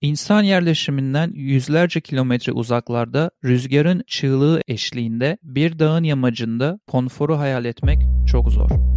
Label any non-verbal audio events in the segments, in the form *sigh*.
İnsan yerleşiminden yüzlerce kilometre uzaklarda rüzgarın çığlığı eşliğinde bir dağın yamacında konforu hayal etmek çok zor.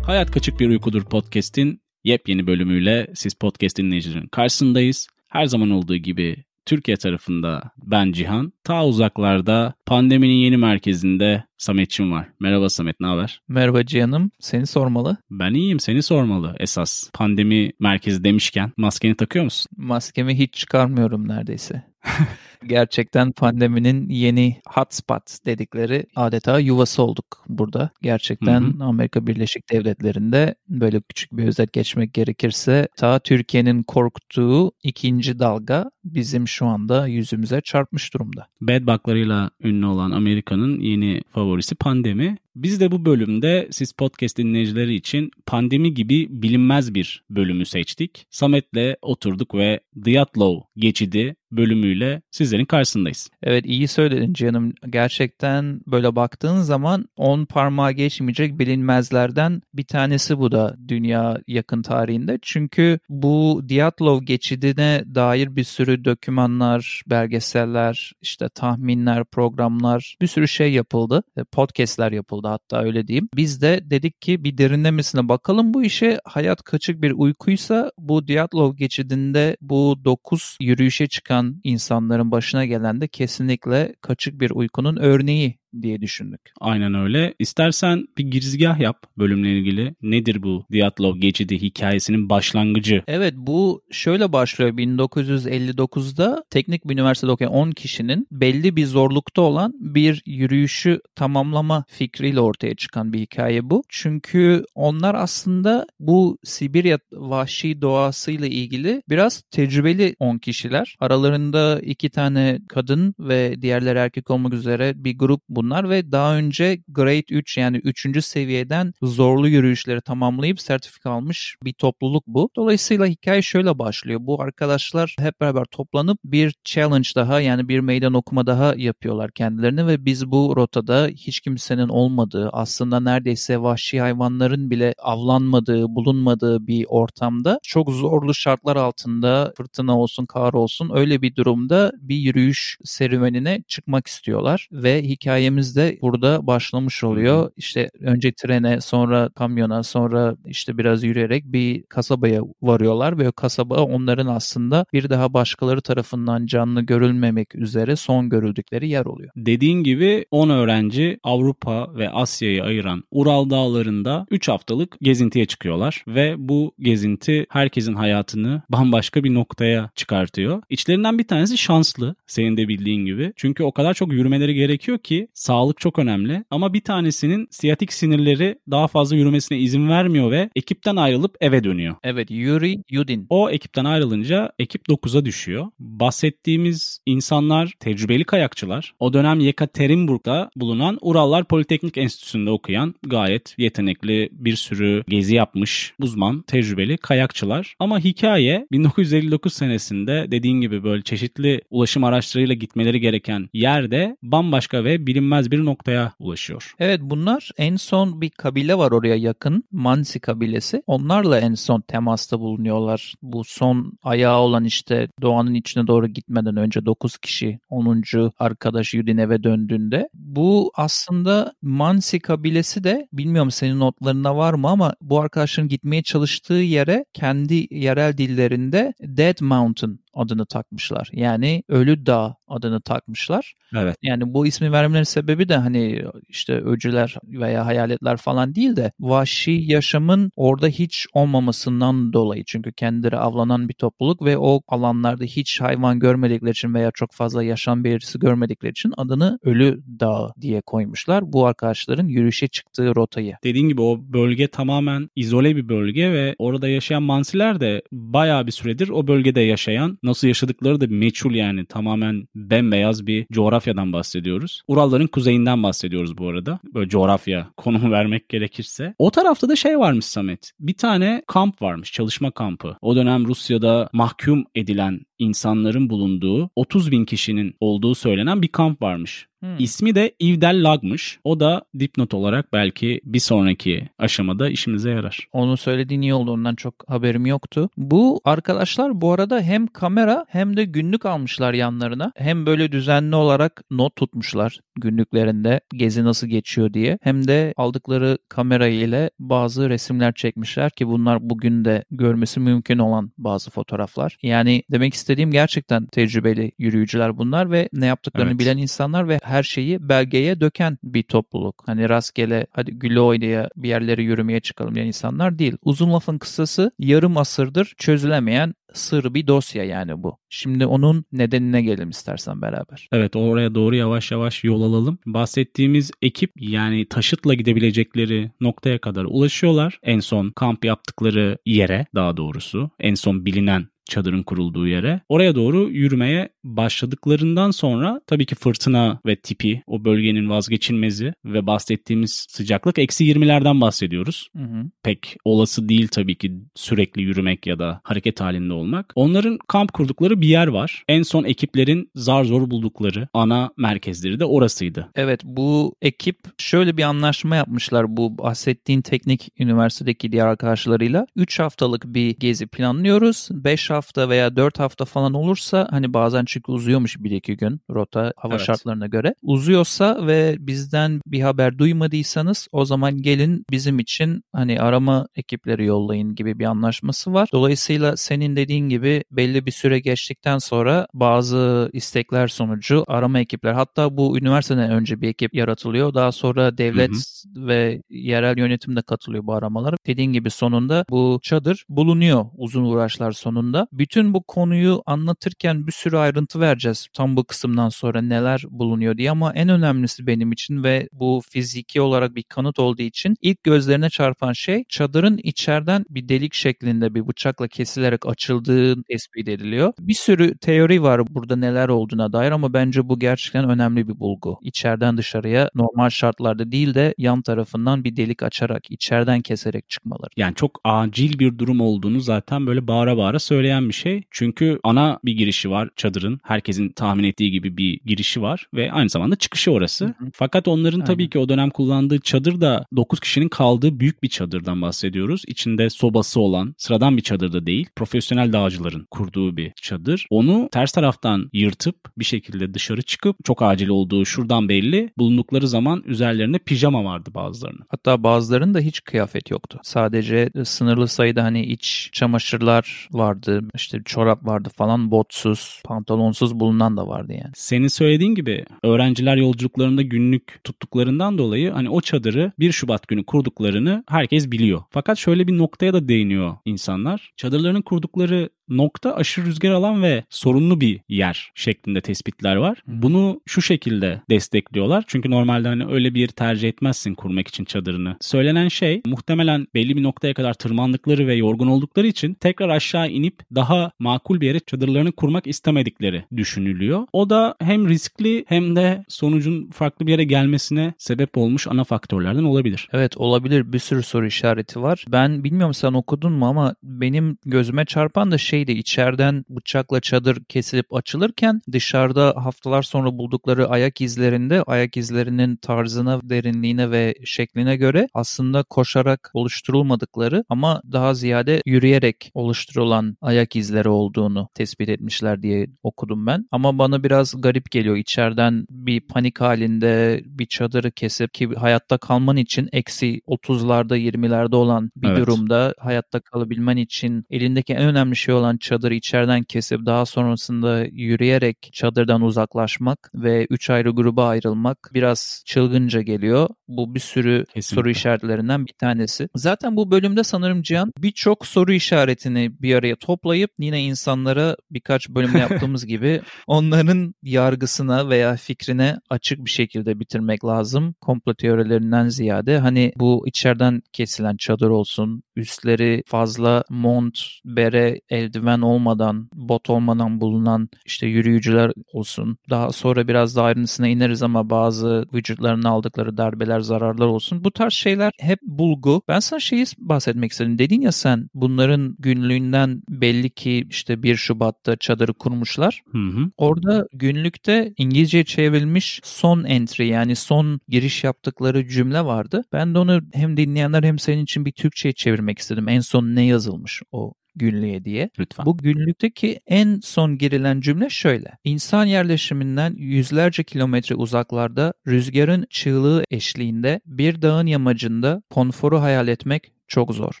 Hayat Kaçık Bir Uykudur podcast'in yepyeni bölümüyle siz podcast dinleyicilerin karşısındayız. Her zaman olduğu gibi Türkiye tarafında ben Cihan. Ta uzaklarda pandeminin yeni merkezinde Sametçim var. Merhaba Samet ne haber? Merhaba Cihan'ım, seni sormalı. Ben iyiyim seni sormalı esas. Pandemi merkezi demişken maskeni takıyor musun? Maskemi hiç çıkarmıyorum neredeyse. *laughs* Gerçekten pandeminin yeni hotspot dedikleri adeta yuvası olduk burada. Gerçekten Hı Amerika Birleşik Devletleri'nde böyle küçük bir özet geçmek gerekirse ta Türkiye'nin korktuğu ikinci dalga bizim şu anda yüzümüze çarpmış durumda. Bad bug'larıyla ünlü olan Amerika'nın yeni favorisi pandemi. Biz de bu bölümde siz podcast dinleyicileri için pandemi gibi bilinmez bir bölümü seçtik. Samet'le oturduk ve Diatlov geçidi bölümüyle sizlerin karşısındayız. Evet iyi söyledin canım. Gerçekten böyle baktığın zaman 10 parmağı geçmeyecek bilinmezlerden bir tanesi bu da dünya yakın tarihinde. Çünkü bu Diatlov geçidine dair bir sürü dokümanlar, belgeseller, işte tahminler, programlar, bir sürü şey yapıldı. E, Podcastler yapıldı hatta öyle diyeyim. Biz de dedik ki bir derinlemesine bakalım bu işe. Hayat kaçık bir uykuysa bu Diatlov geçidinde bu 9 yürüyüşe çıkan insanların başına gelen de kesinlikle kaçık bir uykunun örneği diye düşündük. Aynen öyle. İstersen bir girizgah yap bölümle ilgili. Nedir bu Diatlov geçidi hikayesinin başlangıcı? Evet bu şöyle başlıyor 1959'da teknik bir üniversitede okuyan 10 kişinin belli bir zorlukta olan bir yürüyüşü tamamlama fikriyle ortaya çıkan bir hikaye bu. Çünkü onlar aslında bu Sibirya vahşi doğasıyla ilgili biraz tecrübeli 10 kişiler. Aralarında iki tane kadın ve diğerleri erkek olmak üzere bir grup bunlar ve daha önce Grade 3 yani 3. seviyeden zorlu yürüyüşleri tamamlayıp sertifika almış bir topluluk bu. Dolayısıyla hikaye şöyle başlıyor. Bu arkadaşlar hep beraber toplanıp bir challenge daha yani bir meydan okuma daha yapıyorlar kendilerini ve biz bu rotada hiç kimsenin olmadığı aslında neredeyse vahşi hayvanların bile avlanmadığı, bulunmadığı bir ortamda çok zorlu şartlar altında fırtına olsun, kar olsun öyle bir durumda bir yürüyüş serüvenine çıkmak istiyorlar ve hikayemiz de burada başlamış oluyor. İşte önce trene, sonra kamyona, sonra işte biraz yürüyerek bir kasabaya varıyorlar ve o kasaba onların aslında bir daha başkaları tarafından canlı görülmemek üzere son görüldükleri yer oluyor. Dediğin gibi 10 öğrenci Avrupa ve Asya'yı ayıran Ural Dağları'nda 3 haftalık gezintiye çıkıyorlar ve bu gezinti herkesin hayatını bambaşka bir noktaya çıkartıyor. İçlerinden bir tanesi şanslı senin de bildiğin gibi. Çünkü o kadar çok yürümeleri gerekiyor ki sağlık çok önemli ama bir tanesinin siyatik sinirleri daha fazla yürümesine izin vermiyor ve ekipten ayrılıp eve dönüyor. Evet Yuri Yudin. O ekipten ayrılınca ekip 9'a düşüyor. Bahsettiğimiz insanlar tecrübeli kayakçılar. O dönem Yekaterinburg'da bulunan Urallar Politeknik Enstitüsü'nde okuyan gayet yetenekli bir sürü gezi yapmış uzman, tecrübeli kayakçılar. Ama hikaye 1959 senesinde dediğin gibi böyle çeşitli ulaşım araçlarıyla gitmeleri gereken yerde bambaşka ve bilinmez bir noktaya ulaşıyor. Evet bunlar en son bir kabile var oraya yakın. Mansi kabilesi. Onlarla en son temasta bulunuyorlar. Bu son ayağı olan işte doğanın içine doğru gitmeden önce 9 kişi 10. arkadaş Yudin eve döndüğünde. Bu aslında Mansi kabilesi de bilmiyorum senin notlarında var mı ama bu arkadaşların gitmeye çalıştığı yere kendi yerel dillerinde Dead Mountain adını takmışlar. Yani Ölü Dağ adını takmışlar. Evet. Yani bu ismi vermelerinin sebebi de hani işte öcüler veya hayaletler falan değil de vahşi yaşamın orada hiç olmamasından dolayı. Çünkü kendileri avlanan bir topluluk ve o alanlarda hiç hayvan görmedikleri için veya çok fazla yaşam belirtisi görmedikleri için adını Ölü Dağ Nova diye koymuşlar. Bu arkadaşların yürüyüşe çıktığı rotayı. Dediğin gibi o bölge tamamen izole bir bölge ve orada yaşayan mansiler de bayağı bir süredir o bölgede yaşayan nasıl yaşadıkları da meçhul yani tamamen bembeyaz bir coğrafyadan bahsediyoruz. Uralların kuzeyinden bahsediyoruz bu arada. Böyle coğrafya konumu *laughs* vermek gerekirse. O tarafta da şey varmış Samet. Bir tane kamp varmış çalışma kampı. O dönem Rusya'da mahkum edilen insanların bulunduğu 30 bin kişinin olduğu söylenen bir kamp varmış. Hmm. İsmi de Ivdel Lag'mış. O da dipnot olarak belki bir sonraki aşamada işimize yarar. Onu söylediğin iyi oldu. Ondan çok haberim yoktu. Bu arkadaşlar bu arada hem kamera hem de günlük almışlar yanlarına. Hem böyle düzenli olarak not tutmuşlar günlüklerinde gezi nasıl geçiyor diye. Hem de aldıkları kamera ile bazı resimler çekmişler ki bunlar bugün de görmesi mümkün olan bazı fotoğraflar. Yani demek istediğim gerçekten tecrübeli yürüyücüler bunlar ve ne yaptıklarını Evet. bilen insanlar ve her şeyi belgeye döken bir topluluk. Hani rastgele hadi güle oynaya bir yerlere yürümeye çıkalım diyen insanlar değil. Uzun lafın kısası yarım asırdır çözülemeyen sır bir dosya yani bu. Şimdi onun nedenine gelelim istersen beraber. Evet oraya doğru yavaş yavaş yol alalım. Bahsettiğimiz ekip yani taşıtla gidebilecekleri noktaya kadar ulaşıyorlar. En son kamp yaptıkları yere daha doğrusu en son bilinen çadırın kurulduğu yere. Oraya doğru yürümeye başladıklarından sonra tabii ki fırtına ve tipi o bölgenin vazgeçilmezi ve bahsettiğimiz sıcaklık eksi 20'lerden bahsediyoruz. Hı hı. Pek olası değil tabii ki sürekli yürümek ya da hareket halinde olmak. Onların kamp kurdukları bir yer var. En son ekiplerin zar zor buldukları ana merkezleri de orasıydı. Evet bu ekip şöyle bir anlaşma yapmışlar bu bahsettiğin teknik üniversitedeki diğer arkadaşlarıyla. 3 haftalık bir gezi planlıyoruz. 5 hafta veya 4 hafta falan olursa hani bazen çünkü uzuyormuş 1-2 gün rota hava Evet. şartlarına göre. Uzuyorsa ve bizden bir haber duymadıysanız o zaman gelin bizim için hani arama ekipleri yollayın gibi bir anlaşması var. Dolayısıyla senin dediğin gibi belli bir süre geçtikten sonra bazı istekler sonucu arama ekipler hatta bu üniversiteden önce bir ekip yaratılıyor. Daha sonra devlet ve yerel yönetim de katılıyor bu aramalara. Dediğin gibi sonunda bu çadır bulunuyor uzun uğraşlar sonunda. Bütün bu konuyu anlatırken bir sürü ayrıntı vereceğiz tam bu kısımdan sonra neler bulunuyor diye ama en önemlisi benim için ve bu fiziki olarak bir kanıt olduğu için ilk gözlerine çarpan şey çadırın içeriden bir delik şeklinde bir bıçakla kesilerek açıldığı tespit ediliyor. Bir sürü teori var burada neler olduğuna dair ama bence bu gerçekten önemli bir bulgu. İçeriden dışarıya normal şartlarda değil de yan tarafından bir delik açarak içeriden keserek çıkmaları. Yani çok acil bir durum olduğunu zaten böyle bağıra bağıra söyleyen bir şey. Çünkü ana bir girişi var çadırın. Herkesin tahmin ettiği gibi bir girişi var ve aynı zamanda çıkışı orası. Hı hı. Fakat onların Aynen. tabii ki o dönem kullandığı çadır da 9 kişinin kaldığı büyük bir çadırdan bahsediyoruz. İçinde sobası olan sıradan bir çadır da değil. Profesyonel dağcıların kurduğu bir çadır. Onu ters taraftan yırtıp bir şekilde dışarı çıkıp çok acil olduğu şuradan belli. Bulundukları zaman üzerlerinde pijama vardı bazılarının. Hatta bazılarının da hiç kıyafet yoktu. Sadece sınırlı sayıda hani iç çamaşırlar vardı, işte çorap vardı falan, botsuz, pantolonsuz bulunan da vardı yani. Senin söylediğin gibi öğrenciler yolculuklarında günlük tuttuklarından dolayı hani o çadırı 1 Şubat günü kurduklarını herkes biliyor. Fakat şöyle bir noktaya da değiniyor insanlar. Çadırlarını kurdukları nokta aşırı rüzgar alan ve sorunlu bir yer şeklinde tespitler var. Bunu şu şekilde destekliyorlar. Çünkü normalde hani öyle bir yeri tercih etmezsin kurmak için çadırını. Söylenen şey muhtemelen belli bir noktaya kadar tırmandıkları ve yorgun oldukları için tekrar aşağı inip daha makul bir yere çadırlarını kurmak istemedikleri düşünülüyor. O da hem riskli hem de sonucun farklı bir yere gelmesine sebep olmuş ana faktörlerden olabilir. Evet olabilir bir sürü soru işareti var. Ben bilmiyorum sen okudun mu ama benim gözüme çarpan da şeydi içeriden bıçakla çadır kesilip açılırken dışarıda haftalar sonra buldukları ayak izlerinde ayak izlerinin tarzına, derinliğine ve şekline göre aslında koşarak oluşturulmadıkları ama daha ziyade yürüyerek oluşturulan ayak izleri olduğunu tespit etmişler diye okudum ben. Ama bana biraz garip geliyor içeriden bir panik halinde bir çadırı kesip ki hayatta kalman için eksi 30'larda 20'lerde olan bir Evet. durumda hayatta kalabilmen için elindeki en önemli şey olan çadırı içeriden kesip daha sonrasında yürüyerek çadırdan uzaklaşmak ve üç ayrı gruba ayrılmak biraz çılgınca geliyor. Bu bir sürü Kesinlikle. soru işaretlerinden bir tanesi. Zaten bu bölümde sanırım Cihan birçok soru işaretini bir araya toplayıp yine insanlara birkaç bölümde yaptığımız *laughs* gibi onların yargısına veya fikrine açık bir şekilde bitirmek lazım. Komplo teorilerinden ziyade hani bu içeriden kesilen çadır olsun, üstleri fazla mont, bere, eldiven olmadan, bot olmadan bulunan işte yürüyücüler olsun. Daha sonra biraz daha ayrıntısına ineriz ama bazı vücutlarının aldıkları darbeler, zararlar olsun. Bu tarz şeyler hep bulgu. Ben sana şeyi bahsetmek istedim. Dedin ya sen bunların günlüğünden belli ki işte 1 Şubat'ta çadırı kurmuşlar. Hı hı. Orada günlükte İngilizce çevrilmiş son entry yani son giriş yaptıkları cümle vardı. Ben de onu hem dinleyenler hem senin için bir Türkçe'ye çevirmek istedim. En son ne yazılmış o günlüğe diye. Lütfen. Bu günlükteki en son girilen cümle şöyle. İnsan yerleşiminden yüzlerce kilometre uzaklarda rüzgarın çığlığı eşliğinde bir dağın yamacında konforu hayal etmek çok zor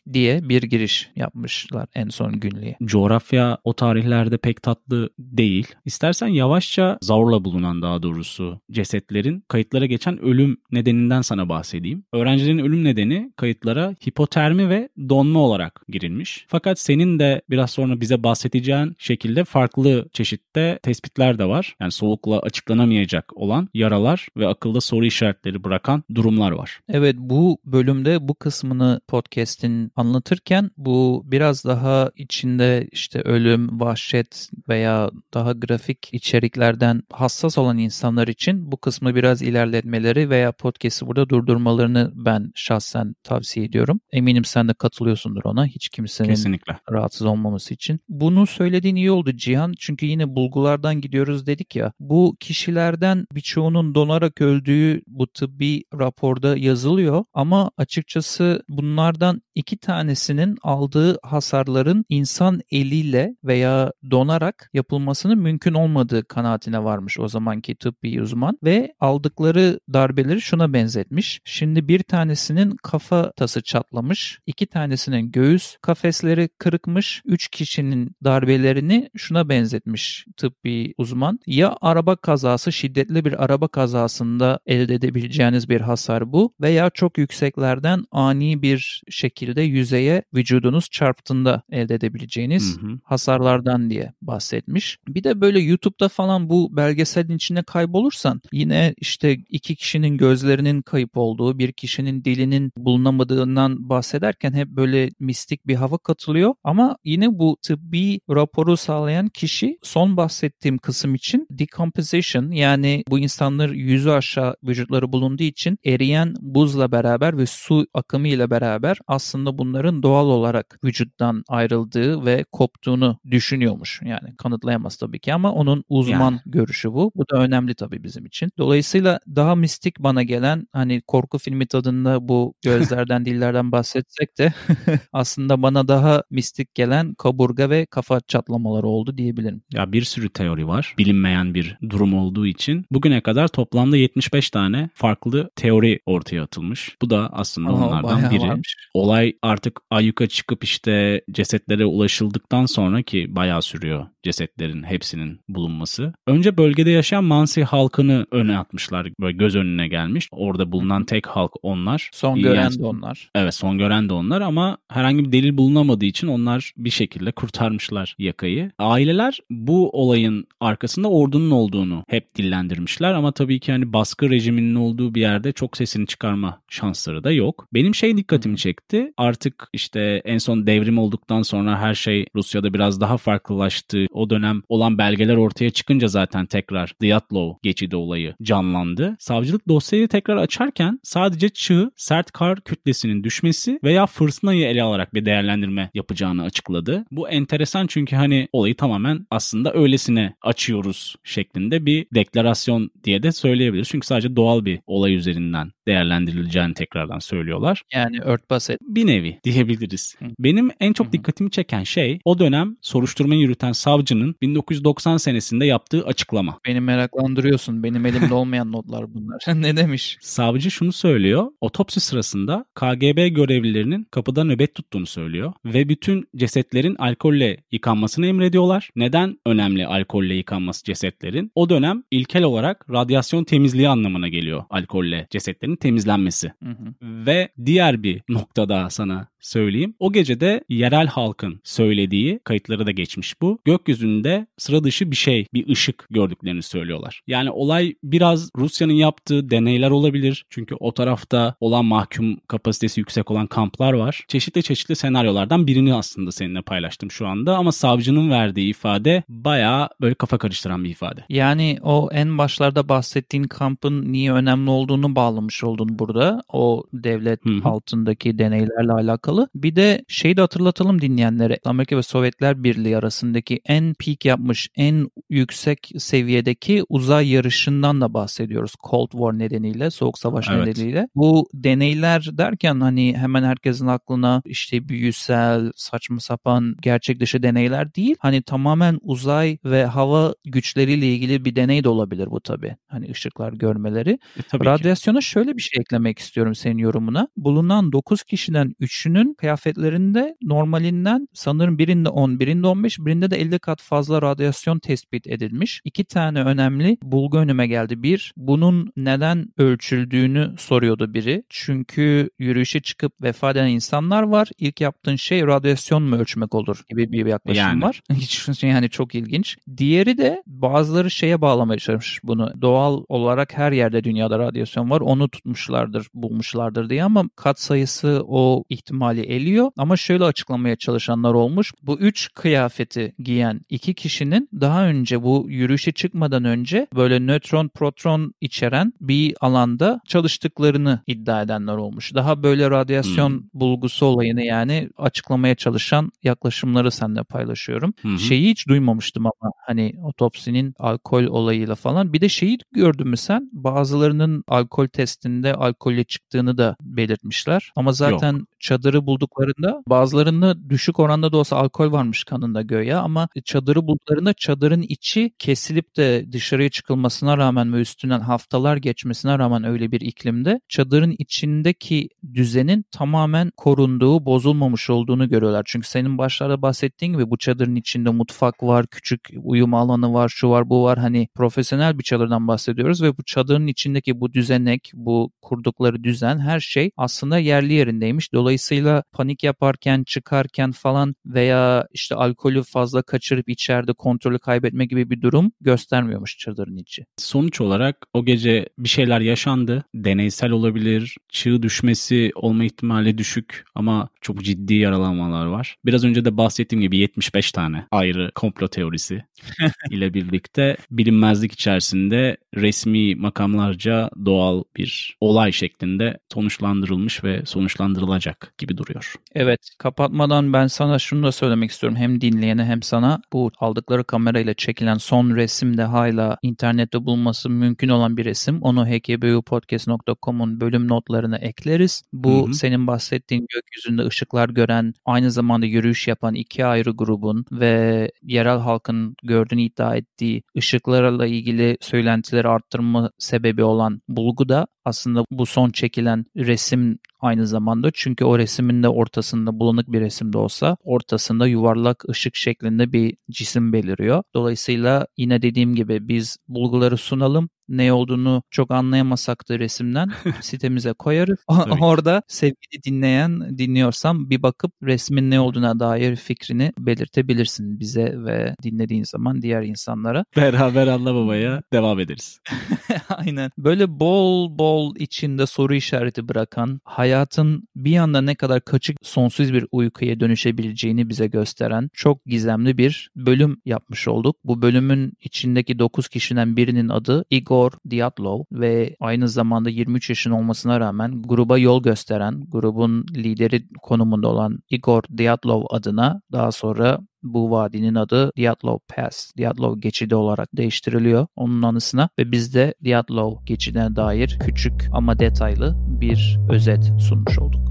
diye bir giriş yapmışlar en son günlüğe. coğrafya o tarihlerde pek tatlı değil. İstersen yavaşça zorla bulunan daha doğrusu cesetlerin kayıtlara geçen ölüm nedeninden sana bahsedeyim. Öğrencilerin ölüm nedeni kayıtlara hipotermi ve donma olarak girilmiş. Fakat senin de biraz sonra bize bahsedeceğin şekilde farklı çeşitte tespitler de var. Yani soğukla açıklanamayacak olan yaralar ve akılda soru işaretleri bırakan durumlar var. Evet bu bölümde bu kısmını podcast'in anlatırken bu biraz daha içinde işte ölüm, vahşet veya daha grafik içeriklerden hassas olan insanlar için bu kısmı biraz ilerletmeleri veya podcast'i burada durdurmalarını ben şahsen tavsiye ediyorum. Eminim sen de katılıyorsundur ona. Hiç kimsenin Kesinlikle. rahatsız olmaması için. Bunu söylediğin iyi oldu Cihan. Çünkü yine bulgulardan gidiyoruz dedik ya. Bu kişilerden birçoğunun donarak öldüğü bu tıbbi raporda yazılıyor. Ama açıkçası bunlardan iki tanesinin aldığı hasarların insan eliyle veya donarak yapılmasının mümkün olmadığı kanaatine varmış o zamanki tıbbi uzman. Ve aldıkları darbeleri şuna benzetmiş. Şimdi bir tanesinin kafatası çatlamış. iki tanesinin göğüs kafesleri kırıkmış. Üç kişinin darbelerini şuna benzetmiş tıbbi uzman. Ya araba kazası şiddetli bir araba kazasında elde edebileceğiniz bir hasar bu veya çok yükseklerden ani bir şekilde yüzeye vücudunuz çarptığında elde edebileceğiniz Hı hı. hasarlardan diye bahsetmiş. Bir de böyle YouTube'da falan bu belgeselin içine kaybolursan yine işte iki kişinin gözlerinin kayıp olduğu, bir kişinin dilinin bulunamadığından bahsederken hep böyle mistik bir hava katılıyor. Ama yine bu tıbbi raporu sağlayan kişi son bahsettiğim kısım için decomposition yani bu insanlar yüzü aşağı vücutları bulunduğu için eriyen buzla beraber ve su akımı ile beraber aslında bunların doğal olarak vücuttan ayrıldığı ve koptuğunu düşünüyormuş. Yani kanıtlayamaz tabii ki ama onun uzman Yani. görüşü bu. Bu da önemli tabii bizim için. Dolayısıyla daha mistik bana gelen hani korku filmi tadında bu gözlerden *laughs* dillerden bahsetsek de *laughs* aslında bana daha mistik gelen kaburga ve kafa çatlamaları oldu diyebilirim. Ya bir sürü teori var. Bilinmeyen bir durum olduğu için. Bugüne kadar toplamda 75 tane farklı teori ortaya atılmış. Bu da aslında Aa, onlardan biri. varmış. Olay artık ayyuka çıkıp işte cesetlere ulaşıldıktan sonra ki bayağı sürüyor cesetlerin hepsinin bulunması. Önce bölgede yaşayan Mansi halkını öne atmışlar. Böyle göz önüne gelmiş. Orada bulunan tek halk onlar. Son Yani- gören de onlar. Evet son gören de onlar ama herhangi bir delil bulunamadığı için onlar bir şekilde kurtarmışlar yakayı. Aileler bu olayın arkasında ordunun olduğunu hep dillendirmişler ama tabii ki hani baskı rejiminin olduğu bir yerde çok sesini çıkarma şansları da yok. Benim şey dikkatimi çekti. Artık işte en son devrim olduktan sonra her şey Rusya'da biraz daha farklılaştı. O dönem olan belgeler ortaya çıkınca zaten tekrar Dyatlov geçidi olayı canlandı. Savcılık dosyayı tekrar açarken sadece çığ, sert kar kütlesinin düşmesi veya fırtınayı ele alarak bir değerlendirme yapacağını açıkladı. Bu enteresan çünkü hani olayı tamamen aslında öylesine açıyoruz şeklinde bir deklarasyon diye de söyleyebiliriz. Çünkü sadece doğal bir olay üzerinden değerlendirileceğini tekrardan söylüyorlar. Yani örtbas et. Bir nevi diyebiliriz. Hı. Benim en çok dikkatimi çeken şey o dönem soruşturma yürüten savcının 1990 senesinde yaptığı açıklama. Beni meraklandırıyorsun. Benim elimde olmayan notlar bunlar. *laughs* ne demiş? Savcı şunu söylüyor. Otopsi sırasında KGB görevlilerinin kapıda nöbet tuttuğunu söylüyor ve bütün cesetlerin alkolle yıkanmasını emrediyorlar. Neden önemli alkolle yıkanması cesetlerin? O dönem ilkel olarak radyasyon temizliği anlamına geliyor alkolle cesetlerin temizlenmesi. Hı hı. Ve diğer bir nokta कदासन söyleyeyim. O gecede yerel halkın söylediği kayıtları da geçmiş bu. Gökyüzünde sıra dışı bir şey, bir ışık gördüklerini söylüyorlar. Yani olay biraz Rusya'nın yaptığı deneyler olabilir. Çünkü o tarafta olan mahkum kapasitesi yüksek olan kamplar var. Çeşitli çeşitli senaryolardan birini aslında seninle paylaştım şu anda ama savcının verdiği ifade bayağı böyle kafa karıştıran bir ifade. Yani o en başlarda bahsettiğin kampın niye önemli olduğunu bağlamış oldun burada. O devlet Hı hı. altındaki deneylerle alakalı. Bir de şeyi de hatırlatalım dinleyenlere. Amerika ve Sovyetler Birliği arasındaki en peak yapmış, en yüksek seviyedeki uzay yarışından da bahsediyoruz. Cold War nedeniyle, Soğuk Savaş Evet. nedeniyle. Bu deneyler derken hani hemen herkesin aklına işte büyüsel, saçma sapan, gerçek dışı deneyler değil. Hani tamamen uzay ve hava güçleriyle ilgili bir deney de olabilir bu tabii. Hani ışıklar görmeleri. E, tabii ki. Radyasyona şöyle bir şey eklemek istiyorum senin yorumuna. Bulunan 9 kişiden 3'ünün kıyafetlerinde normalinden sanırım birinde 10, birinde 15, birinde de 50 kat fazla radyasyon tespit edilmiş. İki tane önemli bulgu önüme geldi. Bir, bunun neden ölçüldüğünü soruyordu biri. Çünkü yürüyüşe çıkıp vefat eden insanlar var. İlk yaptığın şey radyasyon mu ölçmek olur gibi bir yaklaşım Yani. var. *laughs* Hiç yani çok ilginç. Diğeri de bazıları şeye bağlamaya çalışmış bunu. Doğal olarak her yerde dünyada radyasyon var. Onu tutmuşlardır, bulmuşlardır diye ama kat sayısı o ihtimali eliyor. Ama şöyle açıklamaya çalışanlar olmuş. Bu üç kıyafeti giyen iki kişinin daha önce bu yürüyüşe çıkmadan önce böyle nötron, proton içeren bir alanda çalıştıklarını iddia edenler olmuş. Daha böyle radyasyon Hmm. bulgusu olayını yani açıklamaya çalışan yaklaşımları seninle paylaşıyorum. Hı. Şeyi hiç duymamıştım ama hani otopsinin alkol olayıyla falan. Bir de şeyi gördün mü sen? Bazılarının alkol testinde alkolle çıktığını da belirtmişler. Ama zaten çadırı bulduklarında bazılarında düşük oranda da olsa alkol varmış kanında göğe ama çadırı bulduklarında çadırın içi kesilip de dışarıya çıkılmasına rağmen ve üstünden haftalar geçmesine rağmen öyle bir iklimde çadırın içindeki düzenin tamamen korunduğu, bozulmamış olduğunu görüyorlar. Çünkü senin başlarda bahsettiğin gibi bu çadırın içinde mutfak var, küçük uyuma alanı var, şu var, bu var. Hani profesyonel bir çadırdan bahsediyoruz ve bu çadırın içindeki bu düzenek, bu kurdukları düzen her şey aslında yerli yerindeymiş. Dolayısıyla panik yaparken, çıkarken falan veya işte alkolü fazla kaçırıp içeride kontrolü kaybetme gibi bir durum göstermiyormuş çadırın içi. Sonuç olarak o gece bir şeyler yaşandı. Deneysel olabilir, çığ düşmesi olma ihtimali düşük ama çok ciddi yaralanmalar var. Biraz önce de bahsettiğim gibi 75 tane ayrı komplo teorisi *laughs* ile birlikte bilinmezlik içerisinde resmi makamlarca doğal bir olay şeklinde sonuçlandırılmış ve sonuçlandırılacak gibi duruyor. Evet, kapatmadan ben sana şunu da söylemek istiyorum. Hem dinleyene hem sana bu aldıkları kamerayla çekilen son resim de hala internette bulması mümkün olan bir resim. Onu hkbupodcast.com'un bölüm notlarına ekleriz. Bu Hı hı. senin bahsettiğin gökyüzünde ışıklar gören, aynı zamanda yürüyüş yapan iki ayrı grubun ve yerel halkın gördüğünü iddia ettiği ışıklarla ilgili söylentileri arttırma sebebi olan bulgu da aslında bu son çekilen resim aynı zamanda. Çünkü o resimin de ortasında bulanık bir resim de olsa ortasında yuvarlak ışık şeklinde bir cisim beliriyor. Dolayısıyla yine dediğim gibi biz bulguları sunalım. Ne olduğunu çok anlayamasak da resimden *laughs* sitemize koyarız. Orada sevgili dinleyen dinliyorsam bir bakıp resmin ne olduğuna dair fikrini belirtebilirsin bize ve dinlediğin zaman diğer insanlara. *laughs* Beraber Allah babaya devam ederiz. *laughs* Aynen. Böyle bol bol içinde soru işareti bırakan, hayatın bir anda ne kadar kaçık sonsuz bir uykuya dönüşebileceğini bize gösteren çok gizemli bir bölüm yapmış olduk. Bu bölümün içindeki 9 kişiden birinin adı Igor Dyatlov ve aynı zamanda 23 yaşın olmasına rağmen gruba yol gösteren, grubun lideri konumunda olan Igor Dyatlov adına daha sonra bu vadinin adı Dyatlov Pass, Dyatlov geçidi olarak değiştiriliyor onun anısına ve biz de Dyatlov geçidine dair küçük ama detaylı bir özet sunmuş olduk.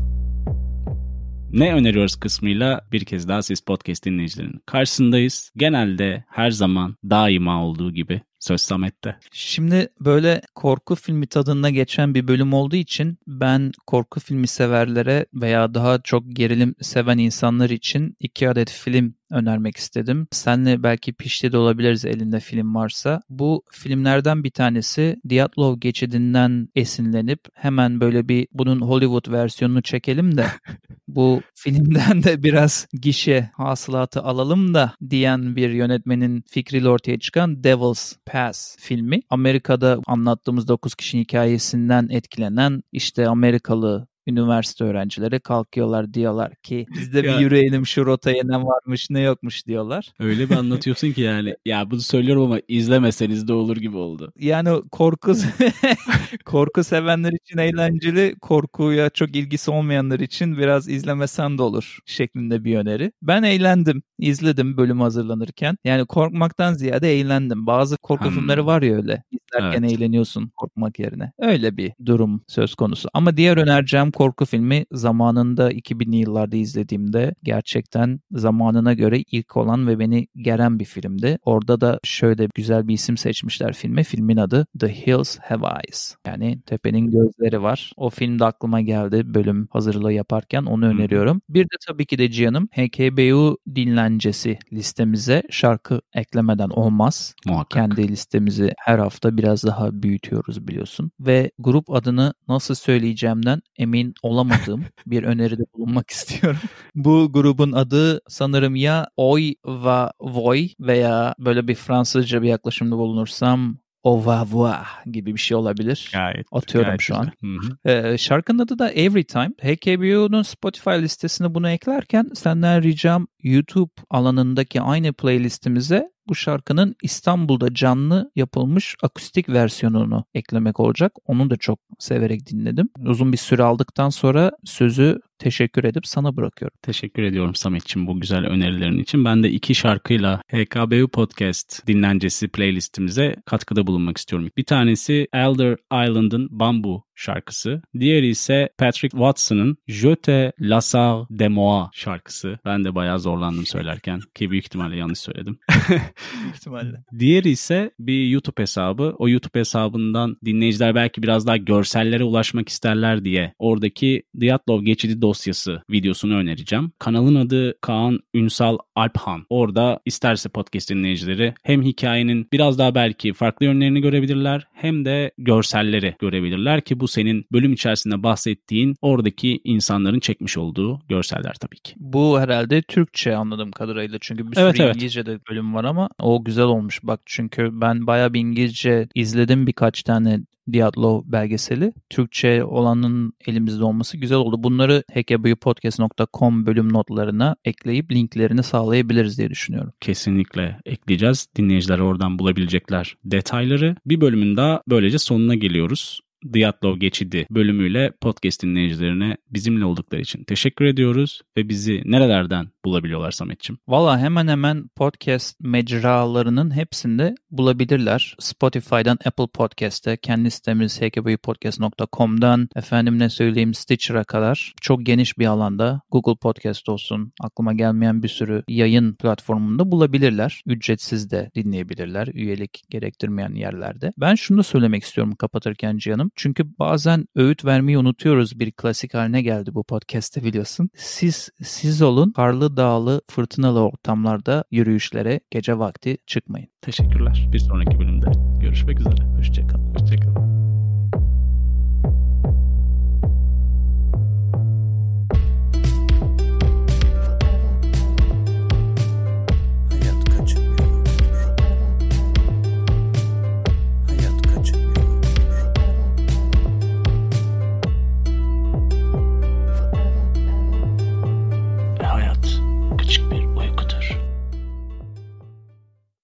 Ne öneriyoruz kısmıyla bir kez daha siz podcast dinleyicilerinin karşısındayız. Genelde her zaman daima olduğu gibi Söz Samet'te. Şimdi böyle korku filmi tadında geçen bir bölüm olduğu için ben korku filmi severlere veya daha çok gerilim seven insanlar için iki adet film önermek istedim. Senle belki pişti de olabiliriz elinde film varsa. Bu filmlerden bir tanesi Diatlov geçidinden esinlenip hemen böyle bir bunun Hollywood versiyonunu çekelim de *laughs* bu filmden de biraz gişe hasılatı alalım da diyen bir yönetmenin fikriyle ortaya çıkan Devil's Pass filmi. Amerika'da anlattığımız 9 kişinin hikayesinden etkilenen işte Amerikalı üniversite öğrencileri kalkıyorlar diyorlar ki biz de bir yürüyelim şu rotaya ne varmış ne yokmuş diyorlar. Öyle bir anlatıyorsun ki yani. *laughs* Ya bunu söylüyorum ama izlemeseniz de olur gibi oldu. Yani korku *laughs* korku sevenler için eğlenceli, korkuya çok ilgisi olmayanlar için biraz izlemesen de olur şeklinde bir öneri. Ben eğlendim, izledim bölüm hazırlanırken. Yani korkmaktan ziyade eğlendim. Bazı korku Hmm. filmleri var ya öyle. İzlerken Evet. eğleniyorsun korkmak yerine. Öyle bir durum söz konusu. Ama diğer önereceğim korku filmi zamanında 2000'li yıllarda izlediğimde gerçekten zamanına göre ilk olan ve beni geren bir filmdi. Orada da şöyle güzel bir isim seçmişler filme. Filmin adı The Hills Have Eyes. Yani tepenin gözleri var. O film de aklıma geldi bölüm hazırlığı yaparken onu öneriyorum. Bir de tabii ki de Cihan'ım HKBU dinlencesi listemize şarkı eklemeden olmaz. Muhakkak. Kendi listemizi her hafta biraz daha büyütüyoruz biliyorsun. Ve grup adını nasıl söyleyeceğimden emin olamadığım *laughs* bir öneride bulunmak istiyorum. *laughs* Bu grubun adı sanırım ya Oy va Voy veya böyle bir Fransızca bir yaklaşımda bulunursam Au revoir gibi bir şey olabilir. Gayet. Atıyorum gayet şu an. güzel. Hı hı. Ee, şarkının adı da Every Time. HKBO'nun Spotify listesine bunu eklerken senden ricam YouTube alanındaki aynı playlistimize bu şarkının İstanbul'da canlı yapılmış akustik versiyonunu eklemek olacak. Onu da çok severek dinledim. Uzun bir süre aldıktan sonra sözü teşekkür edip sana bırakıyorum. Teşekkür ediyorum Samet'ciğim bu güzel önerilerin için. Ben de iki şarkıyla HKBU Podcast dinlencesi playlistimize katkıda bulunmak istiyorum. Bir tanesi Elder Island'ın Bamboo şarkısı. Diğeri ise Patrick Watson'ın Je te lassar de moi şarkısı. Ben de bayağı zorlandım söylerken ki büyük ihtimalle yanlış söyledim. *laughs* Büyük ihtimalle. Diğeri ise bir YouTube hesabı. O YouTube hesabından dinleyiciler belki biraz daha görsellere ulaşmak isterler diye oradaki Diatlov geçidi dosyası videosunu önereceğim. Kanalın adı Kaan Ünsal Alphan. Orada isterse podcast dinleyicileri hem hikayenin biraz daha belki farklı yönlerini görebilirler hem de görselleri görebilirler ki bu senin bölüm içerisinde bahsettiğin oradaki insanların çekmiş olduğu görseller tabii ki. Bu herhalde Türkçe anladığım kadarıyla çünkü bir Evet, sürü evet. İngilizce de bölüm var ama o güzel olmuş bak çünkü ben bayağı bir İngilizce izledim birkaç tane Diablo belgeseli. Türkçe olanın elimizde olması güzel oldu. Bunları hekebuyupodcast.com bölüm notlarına ekleyip linklerini sağlayabiliriz diye düşünüyorum. kesinlikle ekleyeceğiz. Dinleyiciler oradan bulabilecekler detayları. Bir bölümün daha böylece sonuna geliyoruz. Diatlov Geçidi bölümüyle podcast dinleyicilerine bizimle oldukları için teşekkür ediyoruz ve bizi nerelerden bulabiliyorlar Sametçim? Valla hemen hemen podcast mecralarının hepsinde bulabilirler. Spotify'dan Apple Podcast'te, kendi sitemiz hkbuyupodcast.com'dan, efendim ne söyleyeyim Stitcher'a kadar çok geniş bir alanda Google Podcast olsun, aklıma gelmeyen bir sürü yayın platformunda bulabilirler. Ücretsiz de dinleyebilirler, üyelik gerektirmeyen yerlerde. Ben şunu da söylemek istiyorum kapatırken Cihan'ım. Çünkü bazen öğüt vermeyi unutuyoruz. Bir klasik haline geldi bu podcast'te biliyorsun. Siz, siz olun, karlı dağlı, fırtınalı ortamlarda yürüyüşlere gece vakti çıkmayın. Teşekkürler. Bir sonraki bölümde görüşmek üzere. Hoşçakalın. Hoşçakalın.